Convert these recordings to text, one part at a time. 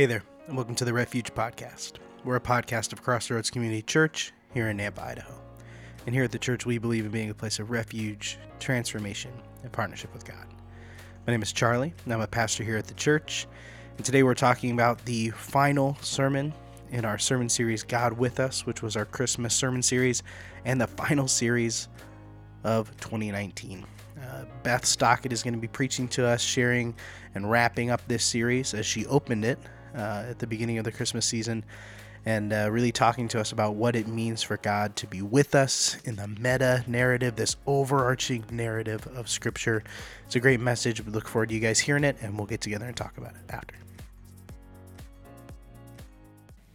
Hey there, and welcome to the Refuge Podcast. We're a podcast of Crossroads Community Church here in Nampa, Idaho. And here at the church, we believe in being a place of refuge, transformation, and partnership with God. My name is Charlie, and I'm a pastor here at the church. And today we're talking about the final sermon in our sermon series, God with Us, which was our Christmas sermon series, and the final series of 2019. Uh, Beth Stockett is going to be preaching to us, sharing and wrapping up this series as she opened it uh, at the beginning of the Christmas season, and uh, really talking to us about what it means for God to be with us in the meta narrative, this overarching narrative of Scripture. It's a great message. We look forward to you guys hearing it, and we'll get together and talk about it after.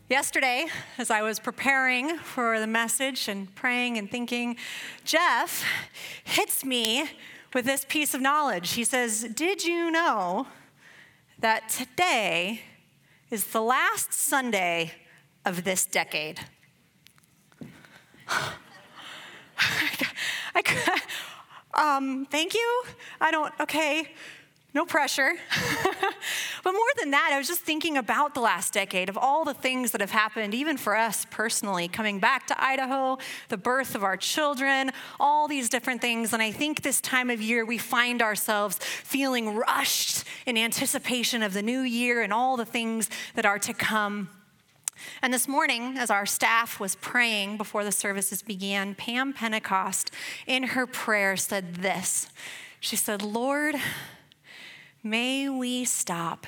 Yesterday, as I was preparing for the message and praying and thinking, Jeff hits me with this piece of knowledge. He says, Did you know that today is the last Sunday of this decade? I, um, thank you. I don't, okay. No pressure. but more than that, I was just thinking about the last decade of all the things that have happened, even for us personally, coming back to Idaho, the birth of our children, all these different things. And I think this time of year, we find ourselves feeling rushed in anticipation of the new year and all the things that are to come. And this morning, as our staff was praying before the services began, Pam Pentecost, in her prayer, said this She said, Lord, May we stop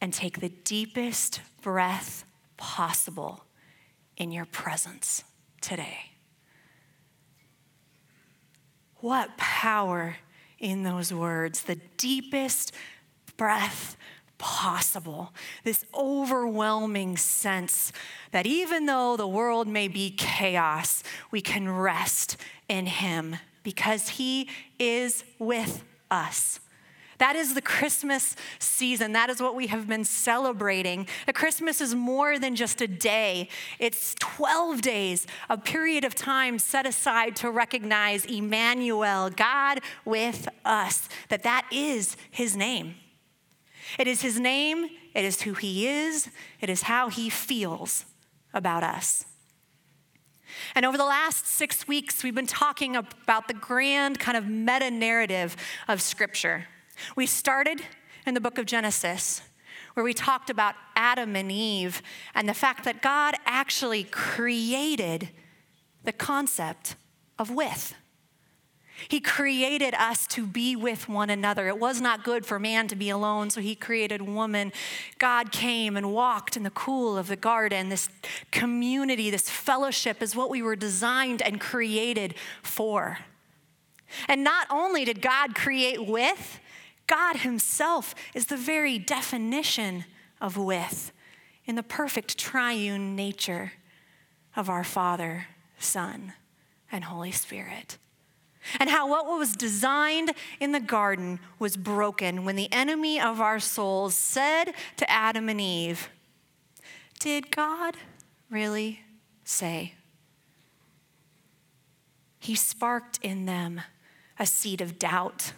and take the deepest breath possible in your presence today. What power in those words, the deepest breath possible. This overwhelming sense that even though the world may be chaos, we can rest in Him because He is with us. That is the Christmas season. That is what we have been celebrating. The Christmas is more than just a day, it's 12 days, a period of time set aside to recognize Emmanuel, God with us, that that is his name. It is his name, it is who he is, it is how he feels about us. And over the last six weeks, we've been talking about the grand kind of meta narrative of Scripture. We started in the book of Genesis, where we talked about Adam and Eve and the fact that God actually created the concept of with. He created us to be with one another. It was not good for man to be alone, so he created woman. God came and walked in the cool of the garden. This community, this fellowship is what we were designed and created for. And not only did God create with, God Himself is the very definition of with in the perfect triune nature of our Father, Son, and Holy Spirit. And how what was designed in the garden was broken when the enemy of our souls said to Adam and Eve, Did God really say? He sparked in them a seed of doubt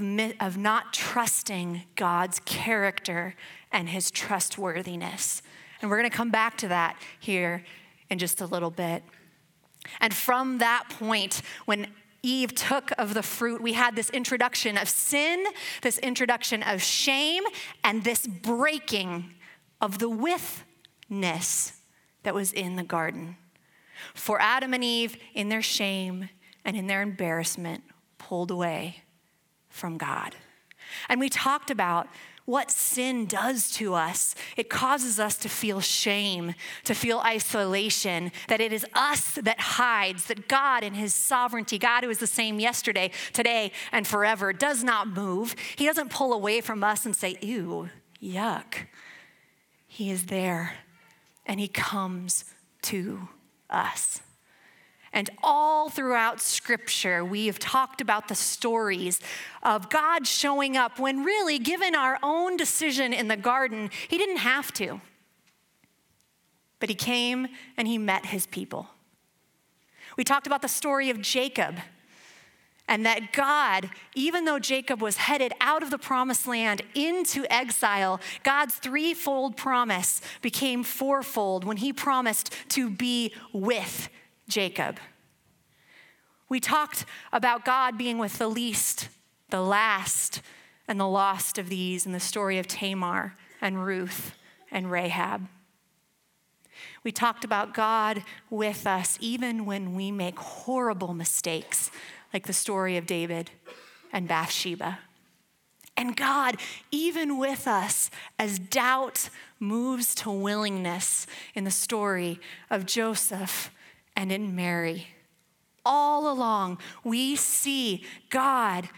of, of not trusting God's character and his trustworthiness. And we're going to come back to that here in just a little bit. And from that point, when Eve took of the fruit, we had this introduction of sin, this introduction of shame, and this breaking of the withness that was in the garden. For Adam and Eve, in their shame and in their embarrassment, pulled away from God. And we talked about what sin does to us. It causes us to feel shame, to feel isolation, that it is us that hides, that God in His sovereignty, God who is the same yesterday, today, and forever, does not move. He doesn't pull away from us and say, ew, yuck. He is there and He comes to us. And all throughout Scripture, we have talked about the stories of God showing up when, really, given our own decision in the garden, He didn't have to. But He came and He met His people. We talked about the story of Jacob and that God, even though Jacob was headed out of the promised land into exile, God's threefold promise became fourfold when he promised to be with Jacob. We talked about God being with the least, the last, and the lost of these in the story of Tamar and Ruth and Rahab. We talked about God with us even when we make horrible mistakes, like the story of David and Bathsheba. And God, even with us, as doubt moves to willingness in the story of Joseph and in Mary. All along, we see God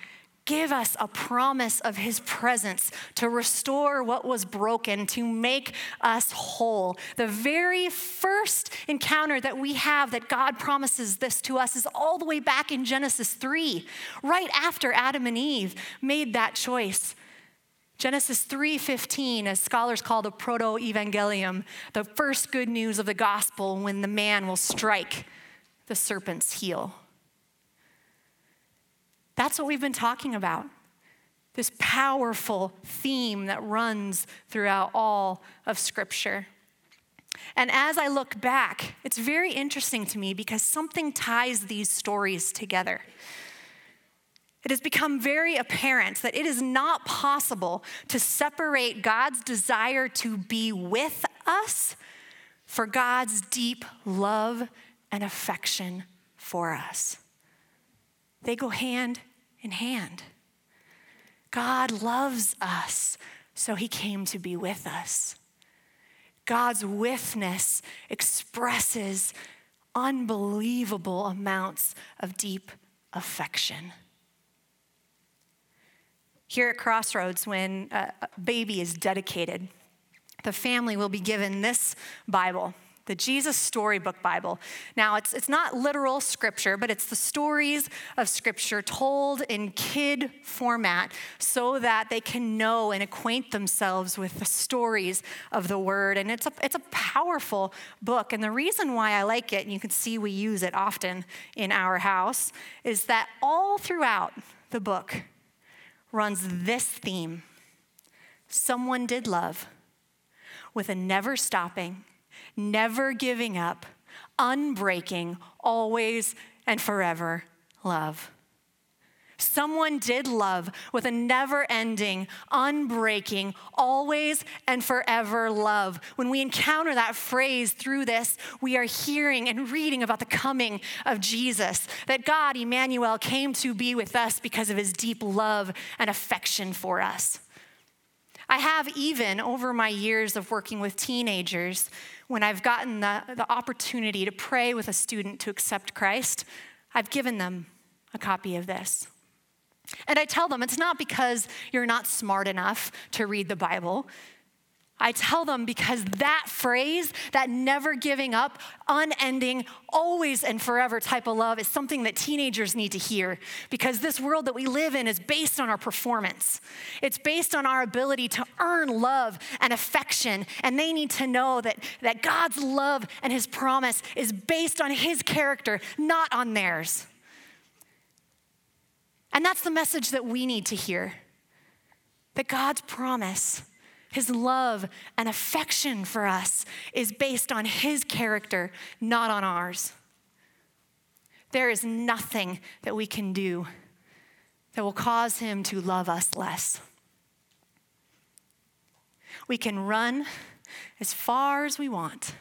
give us a promise of his presence to restore what was broken, to make us whole. The very first encounter that we have that God promises this to us is all the way back in Genesis 3, right after Adam and Eve made that choice. Genesis 3:15 as scholars call the proto-evangelium, the first good news of the gospel when the man will strike the serpent's heel. That's what we've been talking about. This powerful theme that runs throughout all of Scripture. And as I look back, it's very interesting to me because something ties these stories together. It has become very apparent that it is not possible to separate God's desire to be with us for God's deep love and affection for us. They go hand in hand. God loves us, so he came to be with us. God's withness expresses unbelievable amounts of deep affection. Here at Crossroads, when uh, a baby is dedicated, the family will be given this Bible the Jesus Storybook Bible. Now, it's, it's not literal scripture, but it's the stories of scripture told in kid format so that they can know and acquaint themselves with the stories of the word. And it's a, it's a powerful book. And the reason why I like it, and you can see we use it often in our house, is that all throughout the book runs this theme someone did love with a never stopping never giving up, unbreaking, always and forever love. Someone did love with a never ending, unbreaking, always and forever love. When we encounter that phrase through this, we are hearing and reading about the coming of Jesus, that God, Emmanuel, came to be with us because of his deep love and affection for us. I have even over my years of working with teenagers when I've gotten the, the opportunity to pray with a student to accept Christ, I've given them a copy of this. And I tell them it's not because you're not smart enough to read the Bible. I tell them because that phrase, that never giving up, unending, always and forever type of love is something that teenagers need to hear because this world that we live in is based on our performance. It's based on our ability to earn love and affection, and they need to know that, that God's love and His promise is based on His character, not on theirs. And that's the message that we need to hear that God's promise his love and affection for us is based on His character, not on ours. There is nothing that we can do that will cause Him to love us less. We can run as far as we want.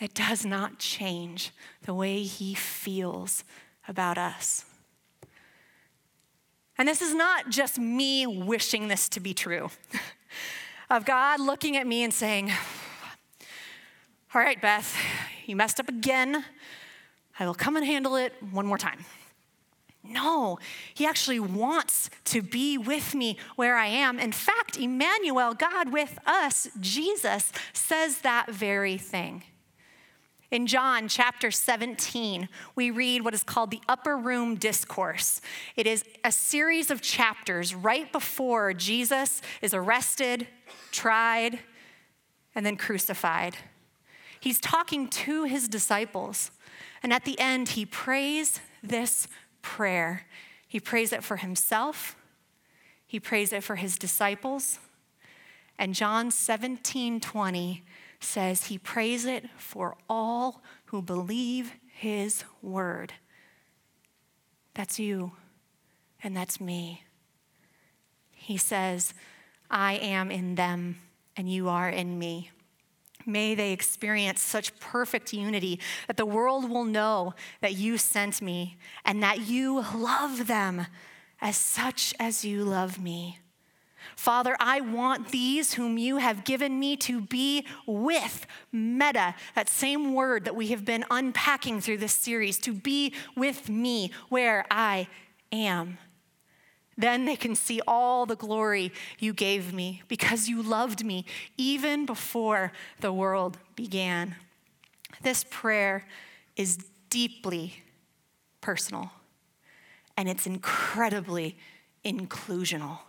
It does not change the way He feels about us. And this is not just me wishing this to be true. of God looking at me and saying, All right, Beth, you messed up again. I will come and handle it one more time. No, he actually wants to be with me where I am. In fact, Emmanuel, God with us, Jesus, says that very thing. In John chapter 17, we read what is called the Upper Room Discourse. It is a series of chapters right before Jesus is arrested, tried, and then crucified. He's talking to his disciples, and at the end, he prays this prayer. He prays it for himself, he prays it for his disciples. And John 17 20 says he prays it for all who believe his word. That's you, and that's me. He says, I am in them, and you are in me. May they experience such perfect unity that the world will know that you sent me and that you love them as such as you love me. Father, I want these whom you have given me to be with meta, that same word that we have been unpacking through this series, to be with me where I am. Then they can see all the glory you gave me because you loved me even before the world began. This prayer is deeply personal and it's incredibly inclusional.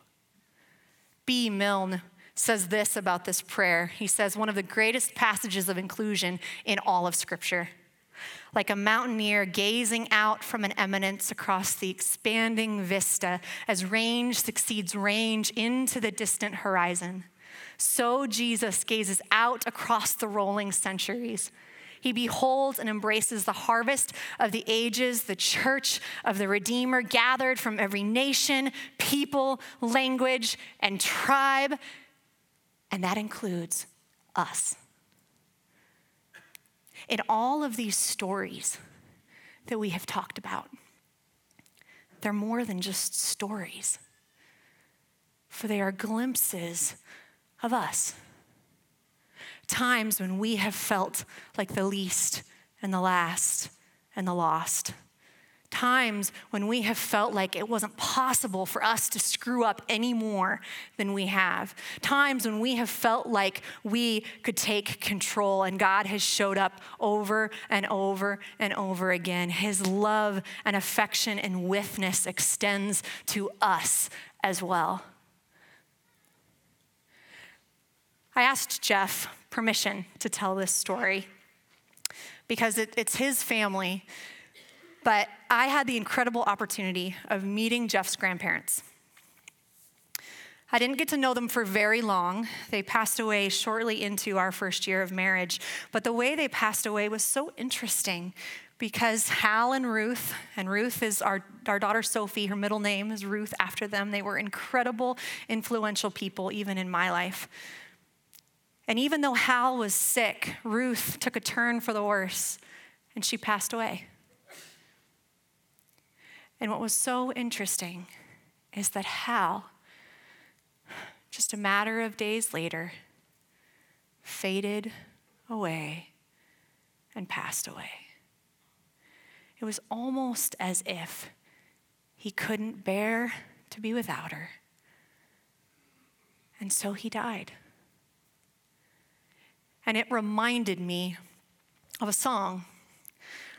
B. Milne says this about this prayer. He says, one of the greatest passages of inclusion in all of Scripture like a mountaineer gazing out from an eminence across the expanding vista as range succeeds range into the distant horizon. So Jesus gazes out across the rolling centuries. He beholds and embraces the harvest of the ages, the church of the Redeemer, gathered from every nation, people, language, and tribe. And that includes us in all of these stories that we have talked about, they're more than just stories, for they are glimpses of us. Times when we have felt like the least and the last and the lost times when we have felt like it wasn't possible for us to screw up any more than we have. Times when we have felt like we could take control, and God has showed up over and over and over again. His love and affection and witness extends to us as well. I asked Jeff permission to tell this story because it, it's his family but I had the incredible opportunity of meeting Jeff's grandparents. I didn't get to know them for very long. They passed away shortly into our first year of marriage. But the way they passed away was so interesting because Hal and Ruth, and Ruth is our, our daughter Sophie, her middle name is Ruth after them. They were incredible, influential people, even in my life. And even though Hal was sick, Ruth took a turn for the worse and she passed away. And what was so interesting is that Hal, just a matter of days later, faded away and passed away. It was almost as if he couldn't bear to be without her. And so he died. And it reminded me of a song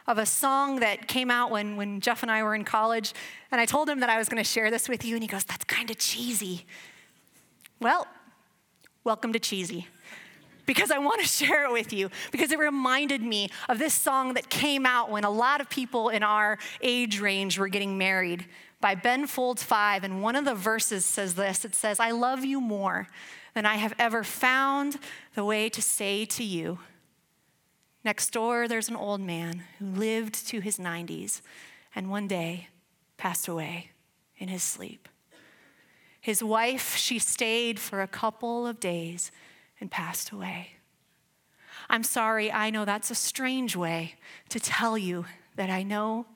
of a song that came out when, when Jeff and I were in college. And I told him that I was to share this with you, and he goes, That's kind of cheesy. Well, welcome to cheesy. Because I want to share it with you, because it reminded me of this song that came out when a lot of people in our age range were getting married by Ben Folds Five. And one of the verses says this it says, I love you more than I have ever found the way to say to you. Next door, there's an old man who lived to his 90s and one day passed away in his sleep. His wife, she stayed for a couple of days and passed away. I'm sorry, I know that's a strange way to tell you that I know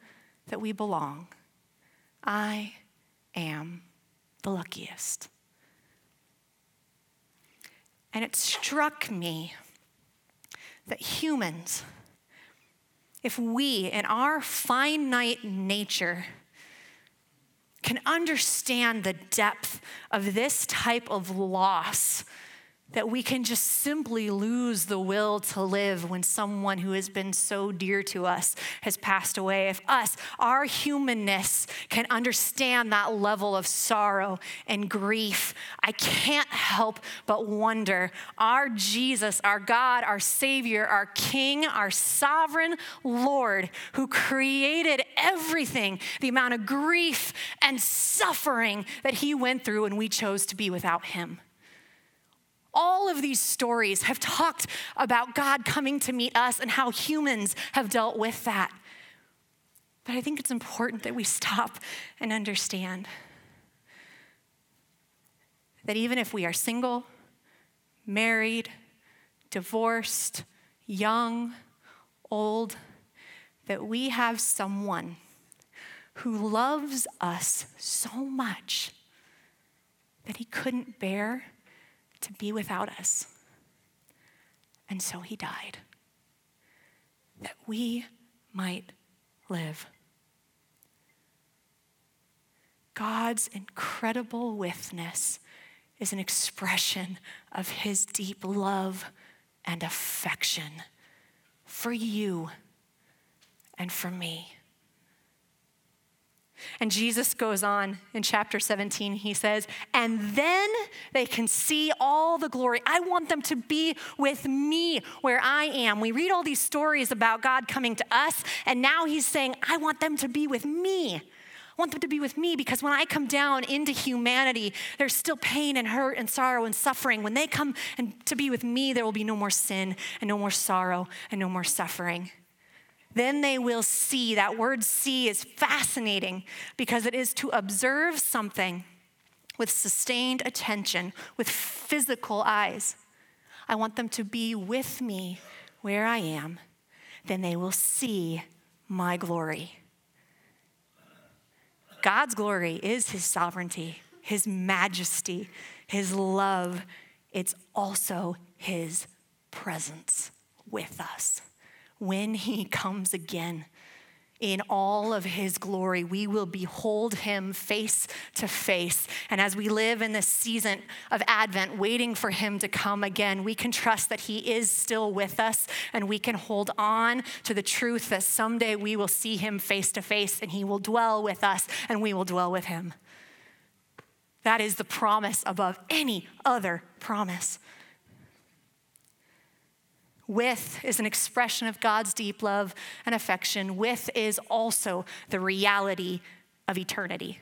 that we belong. I am the luckiest. And it struck me that humans, if we, in our finite nature, can understand the depth of this type of loss that we can just simply lose the will to live when someone who has been so dear to us has passed away. If us, our humanness, can understand that level of sorrow and grief, I can't help but wonder our Jesus, our God, our Savior, our King, our sovereign Lord, who created everything, the amount of grief and suffering that He went through, and we chose to be without Him. All of these stories have talked about God coming to meet us and how humans have dealt with that. But I think it's important that we stop and understand that even if we are single, married, divorced, young, old, that we have someone who loves us so much that he couldn't bear to be without us. And so he died, that we might live. God's incredible witness is an expression of his deep love and affection for you and for me. And Jesus goes on in chapter 17, he says, and then they can see all the glory. I want them to be with me where I am. We read all these stories about God coming to us, and now he's saying, I want them to be with me. I want them to be with me because when I come down into humanity, there's still pain and hurt and sorrow and suffering. When they come and to be with me, there will be no more sin and no more sorrow and no more suffering. Then they will see. That word see is fascinating because it is to observe something with sustained attention, with physical eyes. I want them to be with me where I am. Then they will see my glory. God's glory is his sovereignty, his majesty, his love. It's also his presence with us when he comes again in all of his glory, we will behold him face to face. And as we live in this season of Advent, waiting for him to come again, we can trust that he is still with us and we can hold on to the truth that someday we will see him face to face and he will dwell with us and we will dwell with him. That is the promise above any other promise. With is an expression of God's deep love and affection. With is also the reality of eternity.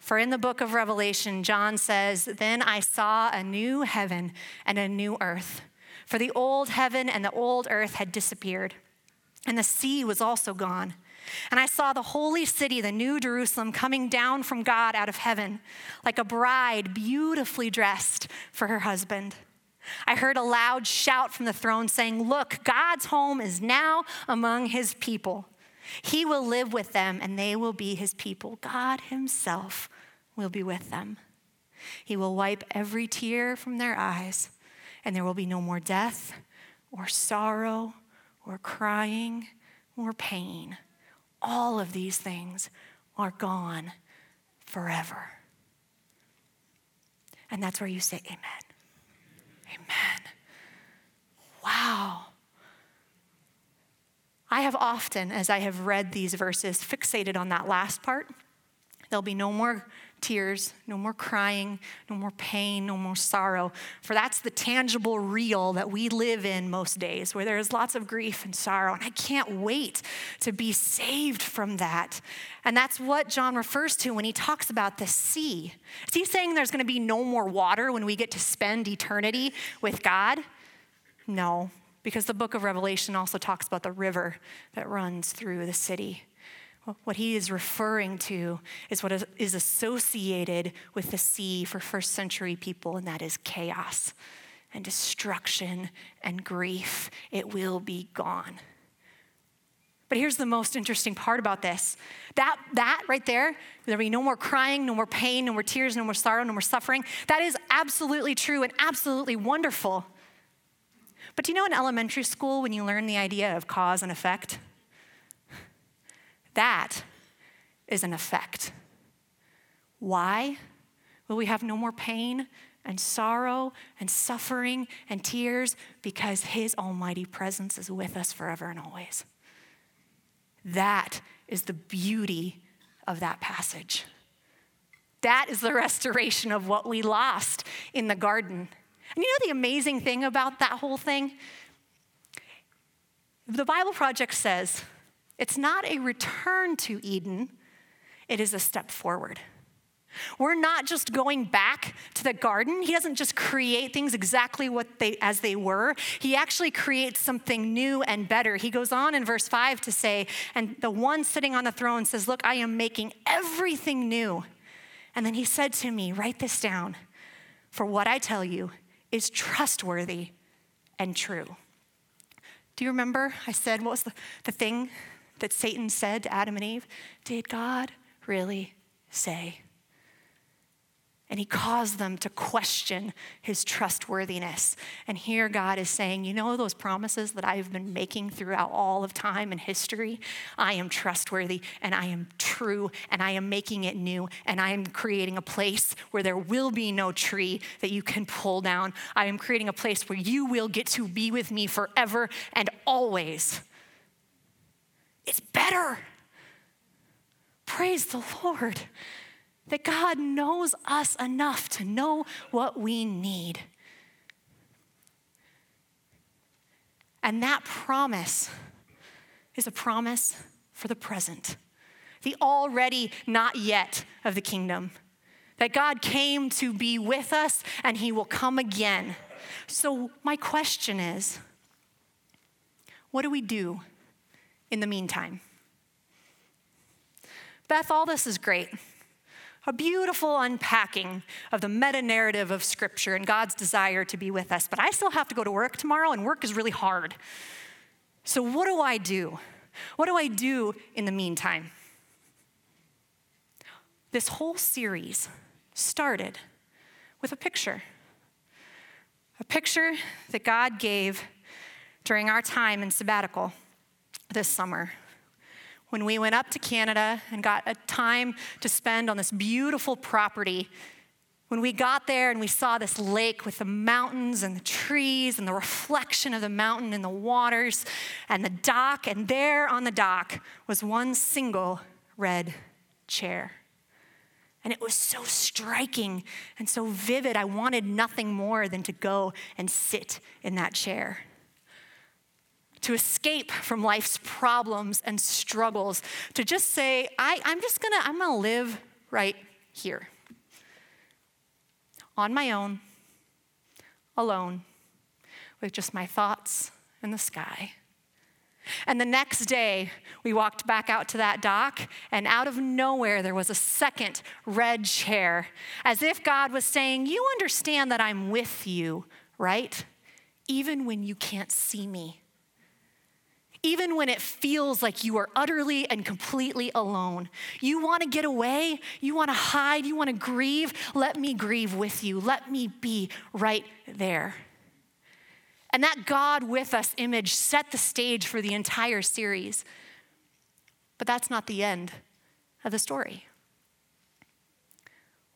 For in the book of Revelation, John says, Then I saw a new heaven and a new earth. For the old heaven and the old earth had disappeared, and the sea was also gone. And I saw the holy city, the new Jerusalem, coming down from God out of heaven, like a bride beautifully dressed for her husband. I heard a loud shout from the throne saying, Look, God's home is now among his people. He will live with them, and they will be his people. God himself will be with them. He will wipe every tear from their eyes, and there will be no more death, or sorrow, or crying, or pain. All of these things are gone forever. And that's where you say, Amen. Amen. Wow. I have often, as I have read these verses, fixated on that last part. There'll be no more tears, no more crying, no more pain, no more sorrow. For that's the tangible real that we live in most days, where there's lots of grief and sorrow. And I can't wait to be saved from that. And that's what John refers to when he talks about the sea. Is he saying there's going to be no more water when we get to spend eternity with God? No, because the book of Revelation also talks about the river that runs through the city. What he is referring to is what is associated with the sea for first century people, and that is chaos and destruction and grief. It will be gone. But here's the most interesting part about this. That, that right there, there'll be no more crying, no more pain, no more tears, no more sorrow, no more suffering. That is absolutely true and absolutely wonderful. But do you know in elementary school when you learn the idea of cause and effect? That is an effect. Why will we have no more pain, and sorrow and suffering and tears because his almighty presence is with us forever and always. That is the beauty of that passage. That is the restoration of what we lost in the garden. And you know the amazing thing about that whole thing? The Bible Project says it's not a return to Eden, it is a step forward. We're not just going back to the garden. He doesn't just create things exactly what they as they were. He actually creates something new and better. He goes on in verse 5 to say, and the one sitting on the throne says, "Look, I am making everything new." And then he said to me, "Write this down, for what I tell you is trustworthy and true." Do you remember I said what was the, the thing that Satan said to Adam and Eve? Did God really say? And he caused them to question his trustworthiness. And here God is saying, You know, those promises that I've been making throughout all of time and history? I am trustworthy and I am true and I am making it new and I am creating a place where there will be no tree that you can pull down. I am creating a place where you will get to be with me forever and always. It's better. Praise the Lord that God knows us enough to know what we need. And that promise is a promise for the present, the already not yet of the kingdom. That God came to be with us and he will come again. So, my question is what do we do in the meantime? Beth, all this is great a beautiful unpacking of the meta narrative of Scripture and God's desire to be with us. But I still have to go to work tomorrow, and work is really hard. So, what do I do? What do I do in the meantime? This whole series started with a picture. A picture that God gave during our time in sabbatical this summer when we went up to Canada and got a time to spend on this beautiful property. When we got there and we saw this lake with the mountains and the trees and the reflection of the mountain in the waters and the dock, and there on the dock was one single red chair. And it was so striking and so vivid. I wanted nothing more than to go and sit in that chair to escape from life's problems and struggles, to just say, I, I'm just gonna, I'm gonna live right here. On my own, alone, with just my thoughts and the sky. And the next day, we walked back out to that dock, and out of nowhere, there was a second red chair, as if God was saying, You understand that I'm with you, right? Even when you can't see me even when it feels like you are utterly and completely alone. You want to get away, you want to hide, you want to grieve. Let me grieve with you. Let me be right there. And that God with us image set the stage for the entire series. But that's not the end of the story.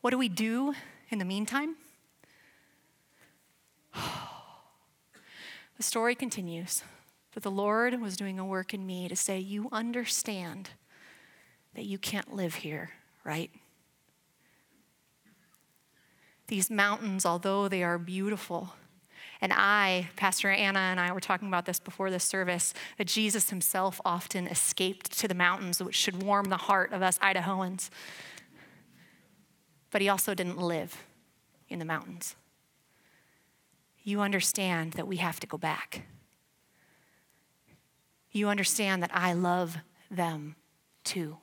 What do we do in the meantime? the story continues. But the Lord was doing a work in me to say, You understand that you can't live here, right? These mountains, although they are beautiful, and I, Pastor Anna and I were talking about this before this service, that Jesus himself often escaped to the mountains, which should warm the heart of us Idahoans. But he also didn't live in the mountains. You understand that we have to go back you understand that I love them too,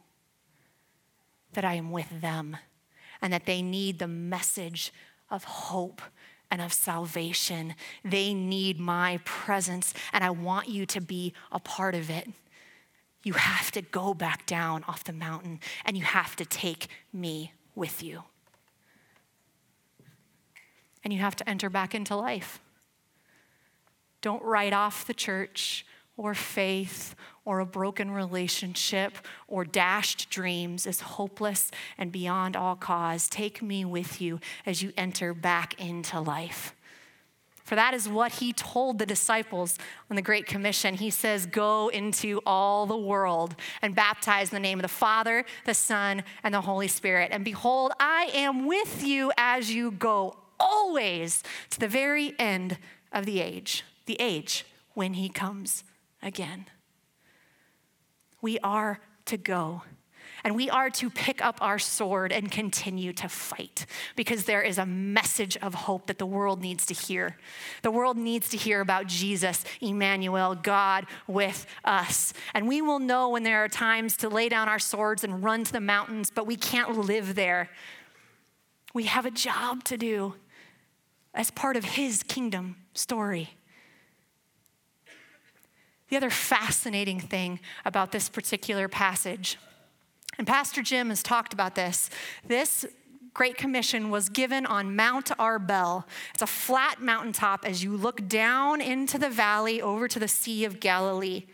that I am with them, and that they need the message of hope and of salvation. They need my presence, and I want you to be a part of it. You have to go back down off the mountain, and you have to take me with you. And you have to enter back into life. Don't write off the church or faith or a broken relationship or dashed dreams is hopeless and beyond all cause, take me with you as you enter back into life. For that is what he told the disciples on the Great Commission. He says, Go into all the world and baptize in the name of the Father, the Son, and the Holy Spirit. And behold, I am with you as you go, always to the very end of the age, the age when he comes again. We are to go. And we are to pick up our sword and continue to fight because there is a message of hope that the world needs to hear. The world needs to hear about Jesus, Emmanuel, God with us. And we will know when there are times to lay down our swords and run to the mountains, but we can't live there. We have a job to do as part of His kingdom story. The other fascinating thing about this particular passage, and Pastor Jim has talked about this, this Great Commission was given on Mount Arbel. It's a flat mountaintop as you look down into the valley over to the Sea of Galilee.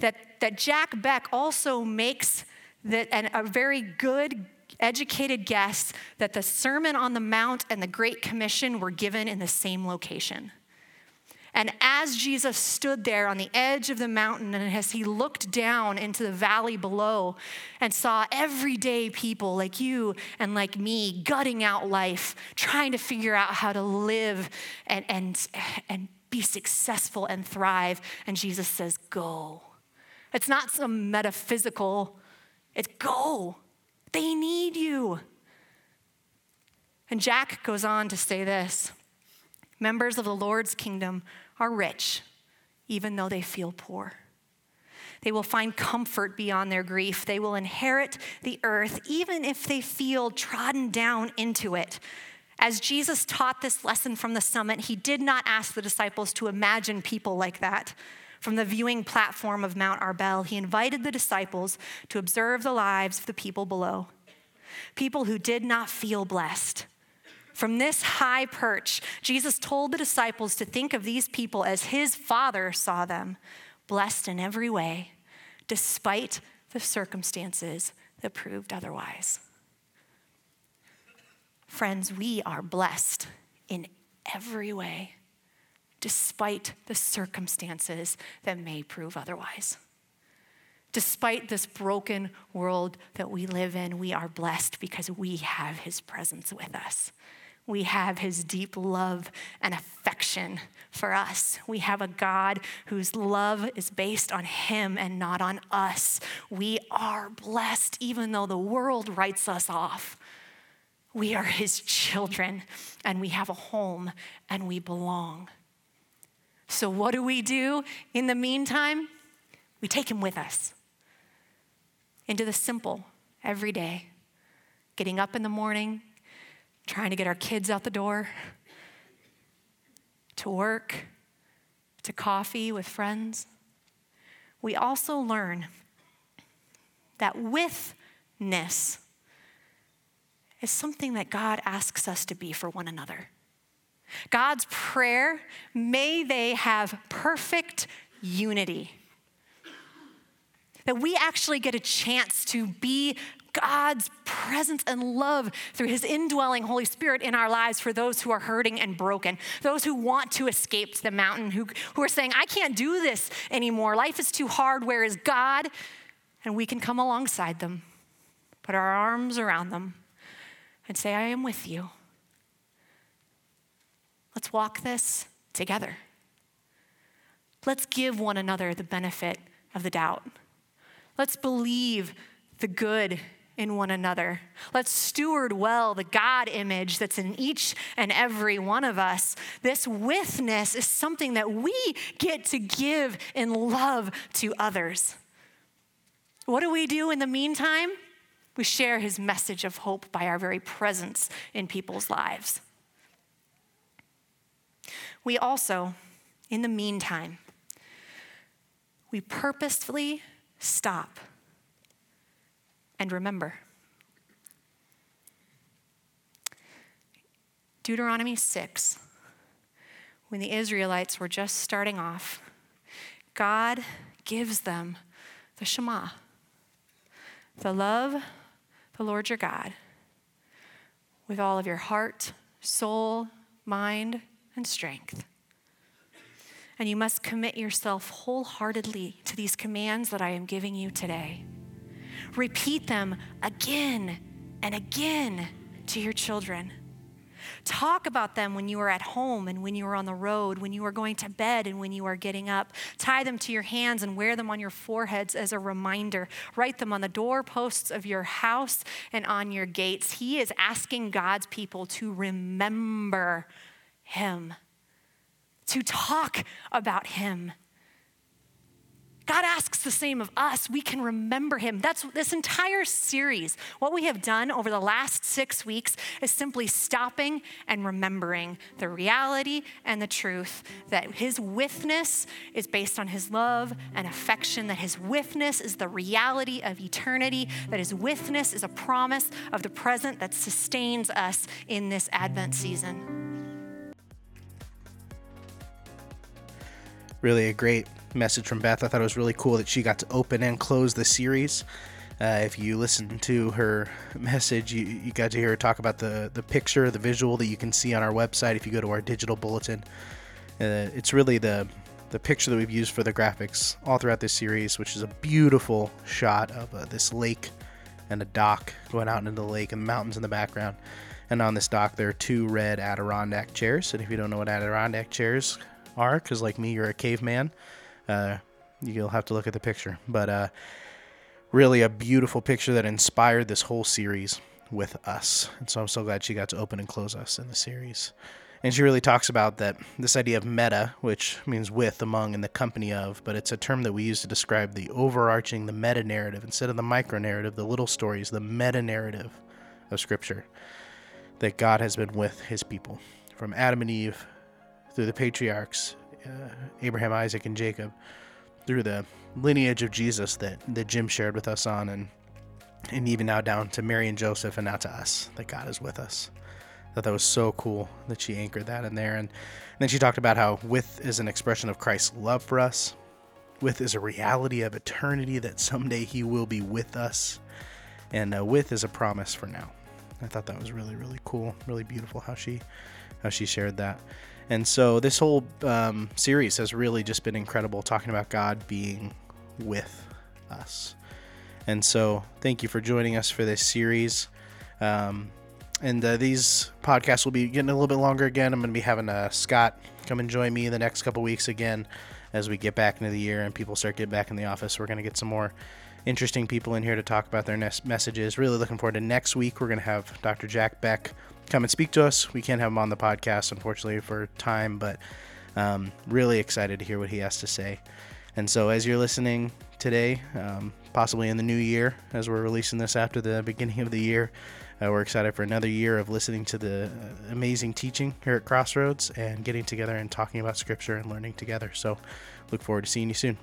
That, that Jack Beck also makes that, and a very good educated guess that the Sermon on the Mount and the Great Commission were given in the same location. And as Jesus stood there on the edge of the mountain, and as he looked down into the valley below and saw everyday people like you and like me gutting out life, trying to figure out how to live and, and, and be successful and thrive, and Jesus says, Go. It's not some metaphysical, it's go. They need you. And Jack goes on to say this members of the Lord's kingdom are rich, even though they feel poor. They will find comfort beyond their grief. They will inherit the earth, even if they feel trodden down into it. As Jesus taught this lesson from the summit, he did not ask the disciples to imagine people like that. From the viewing platform of Mount Arbel, he invited the disciples to observe the lives of the people below. People who did not feel blessed, from this high perch, Jesus told the disciples to think of these people as his Father saw them, blessed in every way, despite the circumstances that proved otherwise. Friends, we are blessed in every way, despite the circumstances that may prove otherwise. Despite this broken world that we live in, we are blessed because we have his presence with us we have his deep love and affection for us. We have a God whose love is based on him and not on us. We are blessed, even though the world writes us off. We are his children, and we have a home, and we belong. So, what do we do in the meantime? We take him with us into the simple every day, getting up in the morning, trying to get our kids out the door, to work, to coffee with friends. We also learn that withness is something that God asks us to be for one another. God's prayer, may they have perfect unity. That we actually get a chance to be God's presence and love through his indwelling Holy Spirit in our lives for those who are hurting and broken, those who want to escape to the mountain, who, who are saying, I can't do this anymore. Life is too hard. Where is God? And we can come alongside them, put our arms around them, and say, I am with you. Let's walk this together. Let's give one another the benefit of the doubt. Let's believe the good in one another. Let's steward well the God image that's in each and every one of us. This withness is something that we get to give in love to others. What do we do in the meantime? We share his message of hope by our very presence in people's lives. We also, in the meantime, we purposefully stop and remember. Deuteronomy 6, when the Israelites were just starting off, God gives them the Shema the love the Lord your God with all of your heart, soul, mind, and strength. And you must commit yourself wholeheartedly to these commands that I am giving you today. Repeat them again and again to your children. Talk about them when you are at home and when you are on the road, when you are going to bed and when you are getting up. Tie them to your hands and wear them on your foreheads as a reminder. Write them on the doorposts of your house and on your gates. He is asking God's people to remember Him, to talk about Him God asks the same of us. We can remember him. That's this entire series. What we have done over the last six weeks is simply stopping and remembering the reality and the truth that his withness is based on his love and affection, that his withness is the reality of eternity, that his withness is a promise of the present that sustains us in this Advent season. Really a great message from Beth. I thought it was really cool that she got to open and close the series. Uh, if you listen to her message, you, you got to hear her talk about the, the picture, the visual that you can see on our website if you go to our digital bulletin. Uh, it's really the the picture that we've used for the graphics all throughout this series, which is a beautiful shot of uh, this lake and a dock going out into the lake and the mountains in the background. And on this dock, there are two red Adirondack chairs. And if you don't know what Adirondack chairs are, because like me, you're a caveman, uh, you'll have to look at the picture. But uh, really, a beautiful picture that inspired this whole series with us. And so I'm so glad she got to open and close us in the series. And she really talks about that this idea of meta, which means with, among, and the company of, but it's a term that we use to describe the overarching, the meta narrative, instead of the micro narrative, the little stories, the meta narrative of Scripture. That God has been with his people from Adam and Eve through the patriarchs uh, Abraham, Isaac, and Jacob through the lineage of Jesus that, that Jim shared with us on, and and even now down to Mary and Joseph, and now to us that God is with us. I thought that was so cool that she anchored that in there, and, and then she talked about how with is an expression of Christ's love for us. With is a reality of eternity that someday He will be with us, and uh, with is a promise for now. I thought that was really really cool, really beautiful how she how she shared that. And so this whole um, series has really just been incredible, talking about God being with us. And so thank you for joining us for this series. Um, and uh, these podcasts will be getting a little bit longer again. I'm going to be having uh, Scott come and join me the next couple weeks again as we get back into the year and people start getting back in the office. We're going to get some more interesting people in here to talk about their messages. Really looking forward to next week. We're going to have Dr. Jack Beck come and speak to us. We can't have him on the podcast, unfortunately, for time, but um, really excited to hear what he has to say. And so, as you're listening today, um, possibly in the new year, as we're releasing this after the beginning of the year, uh, we're excited for another year of listening to the uh, amazing teaching here at Crossroads and getting together and talking about Scripture and learning together. So, look forward to seeing you soon.